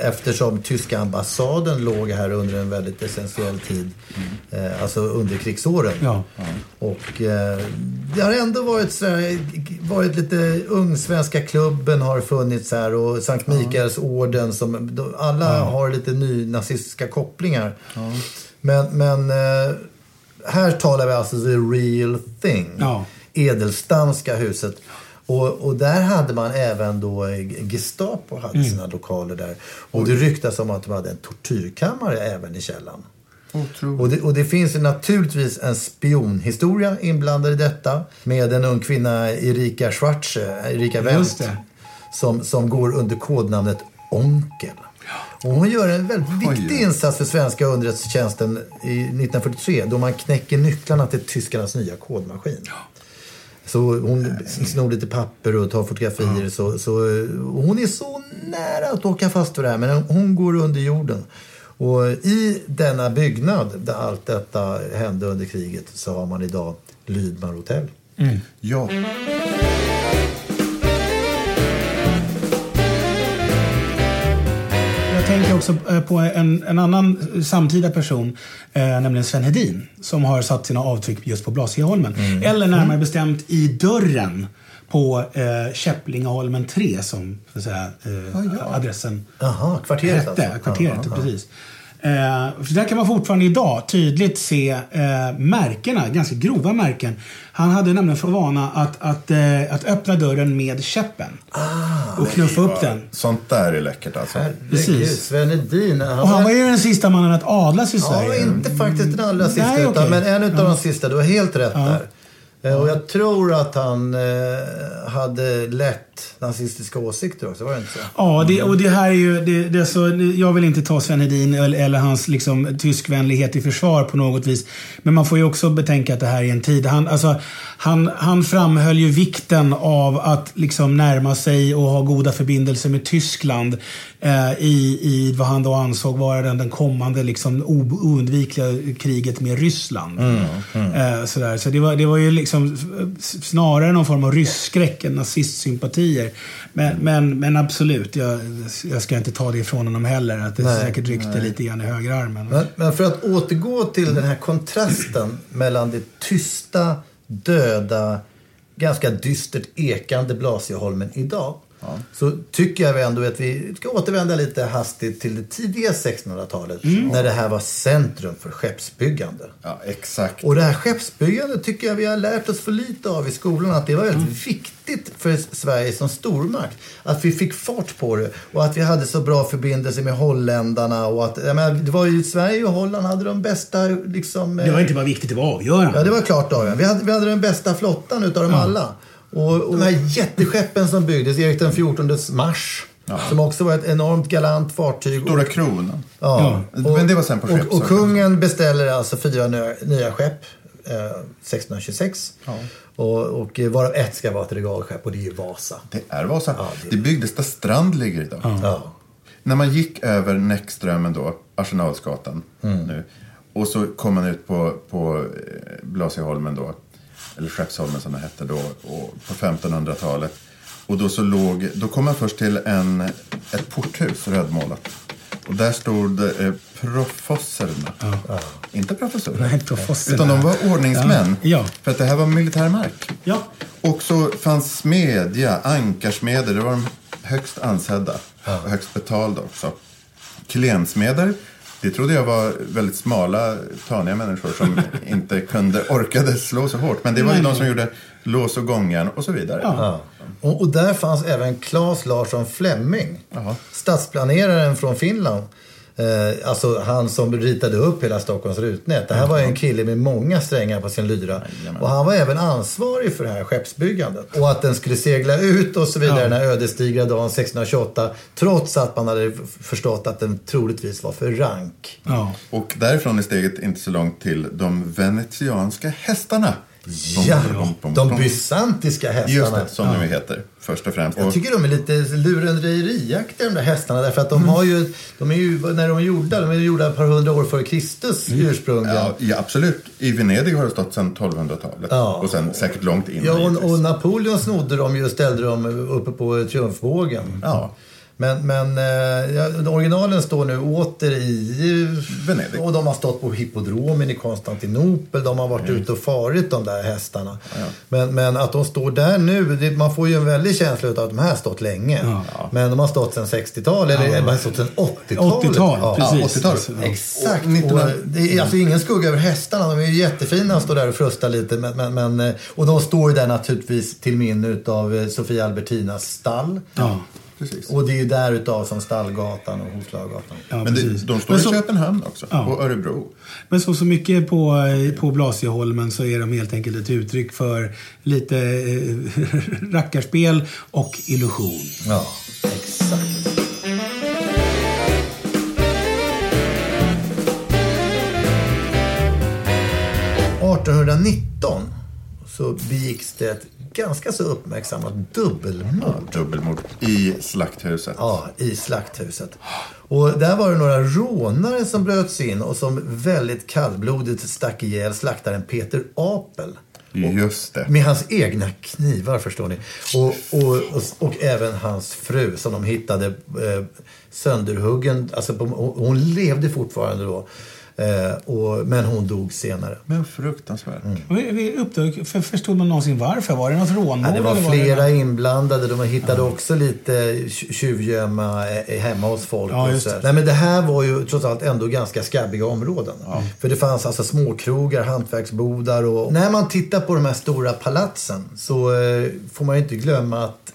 eftersom tyska ambassaden låg här under en väldigt essentiell tid. Eh, alltså under krigsåren. Ja. Och eh, det har ändå varit så här, varit lite ung svenska klubben har funnits här och Sankt Mikaels orden som alla har lite nynazistiska kopplingar. Men, men eh, här talar vi alltså the real thing. Ja. Edelstamska huset. Och, och där hade man även då eh, Gestapo hade sina lokaler där. Och det ryktas om att de hade en tortyrkammare även i källaren. Och det, och det finns naturligtvis en spionhistoria inblandad i detta med en ung kvinna, Erika Schwarze, Erika Wendt, som, som går under kodnamnet Onkel. Och hon gör en väldigt viktig oj. insats för svenska underrättelsetjänsten i 1943 då man knäcker nycklarna till tyskarnas nya kodmaskin. Så hon snor lite papper och tar fotografier. Så, så, eh, hon är så nära att åka fast för det här, men hon går under jorden. Och i denna byggnad där allt detta hände under kriget så har man idag Lydmar hotell. Ja. Också eh, på en, en annan samtida person, eh, nämligen Sven Hedin, som har satt sina avtryck just på Blasieholmen. Eller närmare bestämt i dörren på eh, Käpplingeholmen 3, som så att säga, eh, adressen Jaha, kvarteret hette. alltså. Kvarteret, Ja, ja. precis. Eh, för där kan man fortfarande idag tydligt se eh, märkena, ganska grova märken. Han hade nämligen för vana att, att, eh, att öppna dörren med käppen. och knuffa upp den. Sånt där är läckert alltså. Herregud, Precis. Sven Hedin. Han, Och han var ju den sista mannen att adlas i Ja, Sverige. inte faktiskt den allra sista, Nej, okej. utan, men en utav Ja. de sista. Du har helt rätt där. Eh, och jag tror att han eh, hade lätt nazistiska åsikter också, var det inte så? Ja, det, och det här är ju... Det, det är så, jag vill inte ta Sven Hedin eller, eller hans liksom, tyskvänlighet i försvar på något vis. Men man får ju också betänka att det här är en tid. Han, alltså, han, han framhöll ju vikten av att liksom närma sig och ha goda förbindelser med Tyskland eh, i, i vad han då ansåg vara den, den kommande liksom, oundvikliga kriget med Ryssland. Eh, sådär. Så det var, det var ju liksom snarare någon form av rysskräck än nazistsympatier. Men, men, men absolut, jag, jag ska inte ta det ifrån honom heller. Att det Nej, säkert ryckte lite grann i högerarmen. Men, men för att återgå till den här kontrasten mellan det tysta, döda, ganska dystert ekande Blasieholmen idag. Så tycker jag ändå att vi ska återvända lite hastigt till det tidiga 1600-talet. När det här var centrum för skeppsbyggande. Ja, exakt. Och det här skeppsbyggandet tycker jag vi har lärt oss för lite av i skolan. Att det var väldigt viktigt för Sverige som stormakt. Att vi fick fart på det. Och att vi hade så bra förbindelser med holländarna. Och att, jag menar, det var ju Sverige och Holland hade de bästa liksom... Det var inte bara viktigt, det var avgörande. Ja, det var klart avgörande. Vi hade, vi hade den bästa flottan utav dem alla. Och, och de här jätteskeppen som byggdes, Erik den XIVs Mars. Som också var ett enormt galant fartyg. Stora kronan. Ja. Men det var sen på och, och skeppssaken. kungen beställer alltså fyra nya, nya skepp eh, 1626. Och, och varav ett ska vara ett regalskepp och det är ju Vasa. Det är Vasa. Ja, det- det... byggdes där Strand ligger idag. Ja. När man gick över Näckströmen då, Arsenalsgatan Mm. nu. Och så kom man ut på, på eh, Blasieholmen då. Eller Skeppsholmen som det hette då. På 1500-talet. Och då så låg, då kom man först till en, ett porthus rödmålat. Och där stod eh, profosserna. Inte professorer. Nej. Utan de var ordningsmän. Ja. Ja. För att det här var militärmark. Ja. Och så fanns smedja, ankarsmeder. Det var de högst ansedda och högst betalda också. Klensmeder Det trodde jag var väldigt smala, taniga människor som inte kunde, orkade slå så hårt. Men det var ju de som gjorde lås och gången och så vidare. Ja. Och, och där fanns även Claes Larsson Fleming, Jaha. stadsplaneraren från Finland. Eh, alltså han som ritade upp hela Stockholms rutnät. Det här var ju en kille med många strängar på sin lyra. Och han var även ansvarig för det här skeppsbyggandet. Och att den skulle segla ut och så vidare den här ödesdigra dagen 1628. Trots att man hade förstått att den troligtvis var för rank. Ja. Och därifrån är steget inte så långt till de venetianska hästarna. Ja, de bysantiska hästarna. Just det, som de ju heter först och främst. Jag tycker de är lite lurendrejeriaktiga de där hästarna. Därför att de Mm. har ju, de är ju, när de är gjorda, de är gjorda ett par hundra år före Kristus ursprungligen. Mm. Ja, ja, absolut. I Venedig har det stått sedan 1200-talet. Ja. Och sen säkert långt innan. Ja, och, och Napoleon snodde dem ju och ställde dem uppe på triumfbågen. Ja. Men, men eh, ja, originalen står nu åter i Venedig. Och de har stått på hippodromen i Konstantinopel. De har varit ute och farit de där hästarna. Men, men att de står där nu, det, man får ju en väldig känsla av att de här har stått länge. Men de har stått sedan 60-talet, eller, eller de har stått sedan 80-talet. 80-tal, Ja. precis. Ja, 80-talet. Alltså, ja. Exakt. Och 1900 Och det är alltså ingen skugga över hästarna. De är ju jättefina och står där och frustar lite. Men, men, men, eh, och de står ju där naturligtvis till minne av Sofia Albertinas stall. Precis. Och det är ju där utav som Stallgatan och Hovslagatan. Ja, Men det, de står Men i så- Köpenhamn också. Ja. Och Örebro. Men så, så mycket på, på Blasieholmen så är de helt enkelt ett uttryck för lite eh, rackarspel och illusion. Ja, exakt. –1819 så begicks det ett ganska så uppmärksammat dubbelmord. Dubbelmord i Slakthuset. Ja, i Slakthuset. Och där var det några rånare som bröt sig in och som väldigt kallblodigt stack ihjäl slaktaren Peter Apel. Just det. Med hans egna knivar förstår ni. Och, och, och, och även hans fru som de hittade eh, sönderhuggen. Alltså på, hon levde fortfarande då. Eh, och, men hon dog senare. Men fruktansvärt. Vi, vi uppdag, för, förstod man någonsin varför? Var det något rånmord? Ja, det var flera det... inblandade. De hittade också lite tj- tjuvgömma eh, hemma hos folk. Ja, och så. det. Nej, men det här var ju trots allt ändå ganska skabbiga områden. För det fanns alltså småkrogar, hantverksbodar och... När man tittar på de här stora palatsen så eh, får man ju inte glömma att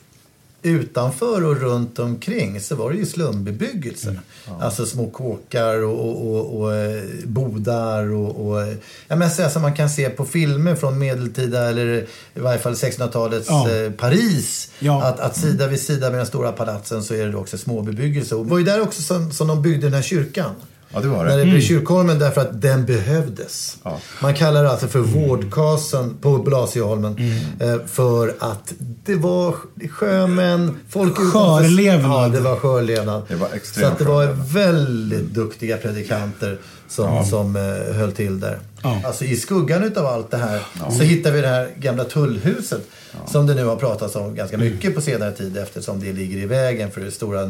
utanför och runt omkring så var det ju slumbebyggelse. Mm. Alltså små kåkar och, och, och, och eh, bodar och, och ja, men så som man kan se på filmer från medeltida eller i varje fall 1600-talets Ja. eh, Paris. Ja. Att, att sida vid sida med den stora palatsen så är det också småbebyggelse. Och det var ju där också som, som de byggde den här kyrkan. Ja, det var När det. det blev kyrkholmen därför att den behövdes. Ja. Man kallar det alltså för vårdkasen på Blasieholmen. Eh, för att det var sjömän, folk Skörlevnad. Ja, det var skörlevnad. Det var extrem Så att det var väldigt duktiga predikanter som, som eh, höll till där. Ja. Alltså i skuggan utav allt det här så hittar vi det här gamla tullhuset. Som det nu har pratats om ganska mycket på senare tid eftersom det ligger i vägen för det stora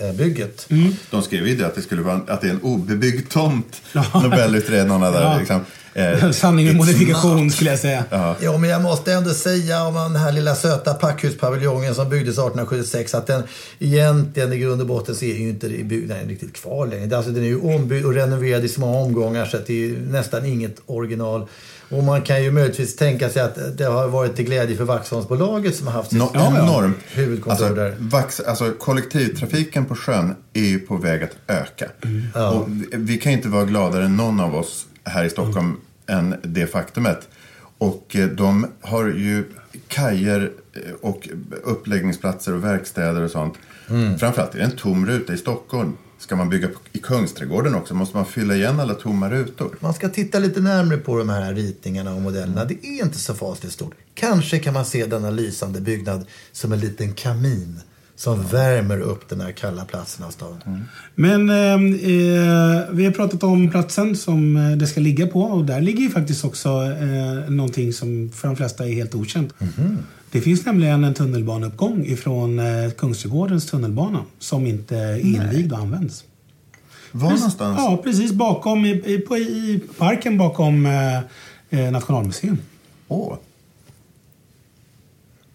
Nobelcenter-bygget. De skrev ju det att det skulle vara att det är en obebyggd tomt. Nobelutredarna där Ja. liksom. Eh, Sanning med modifikation skulle jag säga. Ja, men jag måste ändå säga om den här lilla söta packhuspaviljongen som byggdes 1876 att den egentligen i grund och botten så är ju inte byggnaden riktigt kvar längre. Alltså den är ju ombyggd och renoverad i små omgångar så att det är ju nästan inget original. Och man kan ju möjligtvis tänka sig att det har varit till glädje för Vaxholmsbolaget som har haft sitt Ja, ja. enormt. huvudkontor Alltså, där. vax, alltså, kollektivtrafiken på sjön är ju på väg att öka. Och vi, vi kan ju inte vara gladare än någon av oss här i Stockholm än det faktumet. Och eh, de har ju kajer eh, och uppläggningsplatser och verkstäder och sånt. Framförallt är det en tom ruta i Stockholm. Ska man bygga i Kungsträdgården också måste man fylla igen alla tomma rutor. Man ska titta lite närmare på de här ritningarna och modellerna. Det är inte så fasligt stort. Kanske kan man se denna lysande byggnad som en liten kamin som värmer upp den här kalla platsen av staden. Men eh, eh, vi har pratat om platsen som eh, det ska ligga på och där ligger ju faktiskt också eh, någonting som för de flesta är helt okänt. Det finns nämligen en tunnelbaneuppgång ifrån eh, Kungsträdgårdens tunnelbana som inte är invigd och används. Var någonstans? Ja, precis bakom i, i, i parken bakom eh, eh, Nationalmuseum. Åh.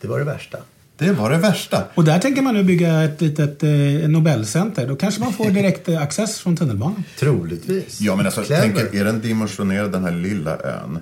Det var det värsta. Det var det värsta. Och där tänker man nu bygga ett litet eh, Nobelcenter. Då kanske man får direkt eh, access från tunnelbanan. Troligtvis. Ja, men alltså, tänk er, är den dimensionerad, den här lilla ön?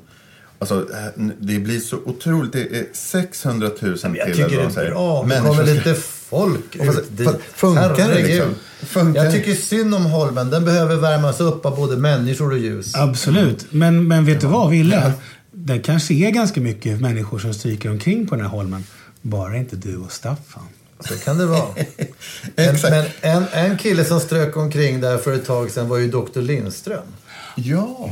Alltså, eh, det blir så otroligt. Det är 600 000 Jag till. tycker eller det är säger. bra. Det kommer lite folk fast- ut dit. funkar det liksom? Funkar Jag tycker synd om Holmen. Den behöver värmas upp av både människor och ljus. Absolut. Men, men vet du vad, Ville? Det kanske är ganska mycket människor som stryker omkring på den här holmen. Bara inte du och Staffan. Så kan det vara. men men en, en kille som strök omkring där för ett tag sedan var ju Dr. Lindström. Ja.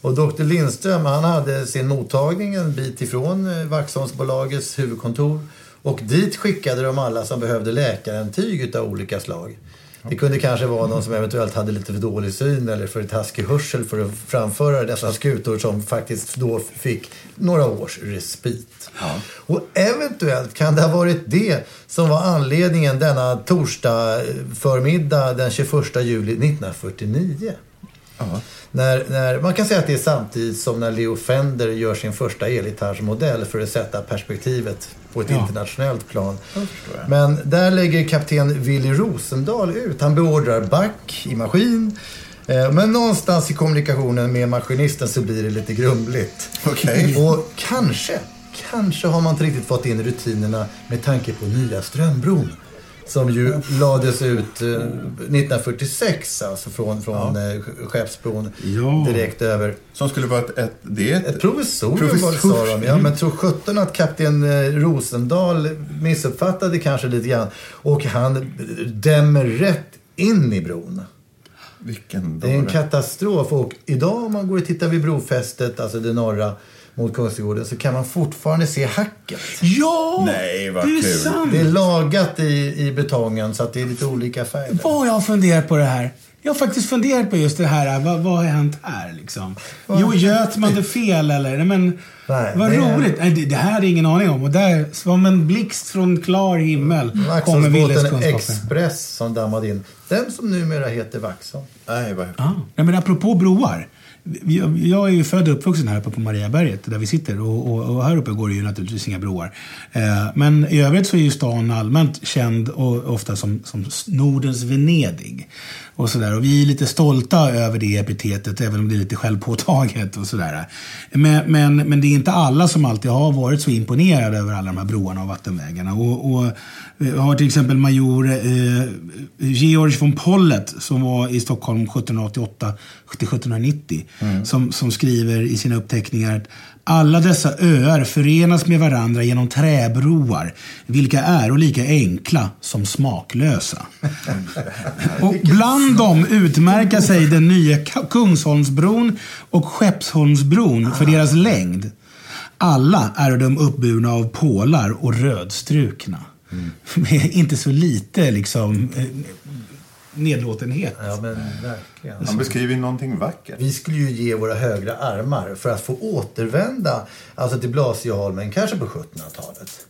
Och Dr. Lindström han hade sin mottagning en bit ifrån eh, Vaxholmsbolagets huvudkontor. Och dit skickade de alla som behövde läkarintyg utav olika slag. Det kunde kanske vara någon som eventuellt hade lite för dålig syn eller för taskig hörsel för att framföra dessa skutor som faktiskt då fick några års respit. Och eventuellt kan det ha varit det som var anledningen denna torsdag eh, förmiddag den 21 juli 1949. När, när, man kan säga att det är samtidigt som när Leo Fender gör sin första elgitarrsmodell för att sätta perspektivet på ett Ja. internationellt plan. Men där lägger kapten Willy Rosendahl ut. Han beordrar back i maskin. Eh, Men någonstans i kommunikationen med maskinisten så blir det lite grumligt. Okej. Och kanske, kanske har man inte riktigt fått in rutinerna med tanke på nya Strömbron. Som ju lades ut eh, 1946, alltså från, från eh, Skeppsbron Ja. direkt över. Som skulle vara ett... ett det är ett, Ett provisorium sa de. Ja, men tror sjutton att kapten eh, Rosendahl missuppfattade kanske lite grann. Och han dämmer rätt in i bron. Vilken Det är en katastrof. Och idag om man går och tittar vid brofästet, alltså det norra mot Kungsträdgården, så kan man fortfarande se hacket. Ja! Nej, vad det är kul. sant! Det är lagat i, i betongen så att det är lite olika färger. Vad jag har funderat på det här. Jag har faktiskt funderat på just det här. Vad, vad har hänt här liksom? Jo, göt man det fel eller? Nej, men, Nej, vad det- roligt. Nej, det, det här hade jag ingen aning om. Och där, som en blixt från klar himmel, kommer Willes kunskaper. Express som dammade in. Den som numera heter Vaxholm. Nej, vad... Ah. Nej, men apropå broar. Jag, är ju född och uppvuxen här uppe på Mariaberget där vi sitter och, och, och här uppe går det ju naturligtvis inga broar. Eh, men i övrigt så är ju stan allmänt känd och ofta som, som Nordens Venedig. Och, sådär. och vi är lite stolta över det epitetet även om det är lite självpåtaget och sådär. Men, men, men det är inte alla som alltid har varit så imponerade över alla de här broarna och vattenvägarna. Och, och vi har till exempel major eh, Georg von Pollet som var i Stockholm 1788 till 1790. Som, som skriver i sina uppteckningar att alla dessa öar förenas med varandra genom träbroar, vilka är och lika enkla som smaklösa. och bland dem utmärker sig den nya Kungsholmsbron och Skeppsholmsbron för deras längd. Alla är de uppburna av pålar och rödstrukna. Med inte så lite liksom eh, nedlåtenhet. Ja, men verkligen. Han beskriver ju någonting vackert. Vi skulle ju ge våra högra armar för att få återvända alltså till Blasieholmen, kanske på 1700-talet.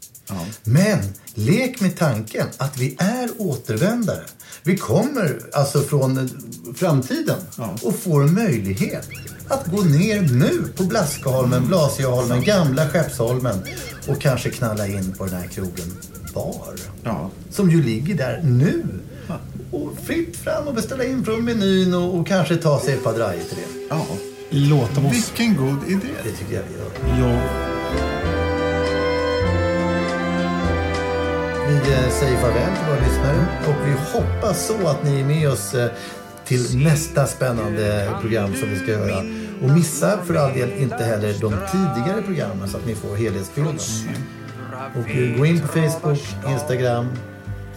Men lek med tanken att vi är återvändare. Vi kommer alltså från framtiden och får möjlighet att gå ner nu på Blaskeholmen, Blasieholmen, Gamla Skeppsholmen och kanske knalla in på den här krogen Bar. Ja. Som ju ligger där nu. Och fritt fram och beställa in från menyn och, och kanske ta sig ett par drajer till det. Ja. Låta oss... Vilken god idé. Det tycker jag vi gör. Ja. Vi eh, säger farväl till våra lyssnare och vi hoppas så att ni är med oss eh, till nästa spännande program som vi ska göra. Och missa för all del inte heller de tidigare programmen så att ni får helhetsbilden. Och eh, gå in på Facebook, Instagram,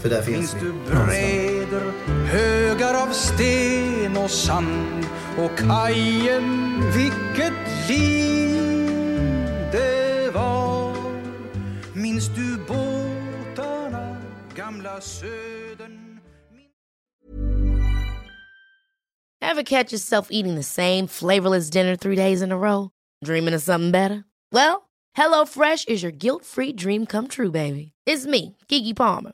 för där finns vi. Bräder, högar av sten och sand och kajen, vilket liv det var. Minns du båtarna, gamla södern? Ever catch yourself eating the same flavorless dinner three days in a row? Dreaming of something better? Well, HelloFresh is your guilt-free dream come true, baby. It's me, Kiki Palmer.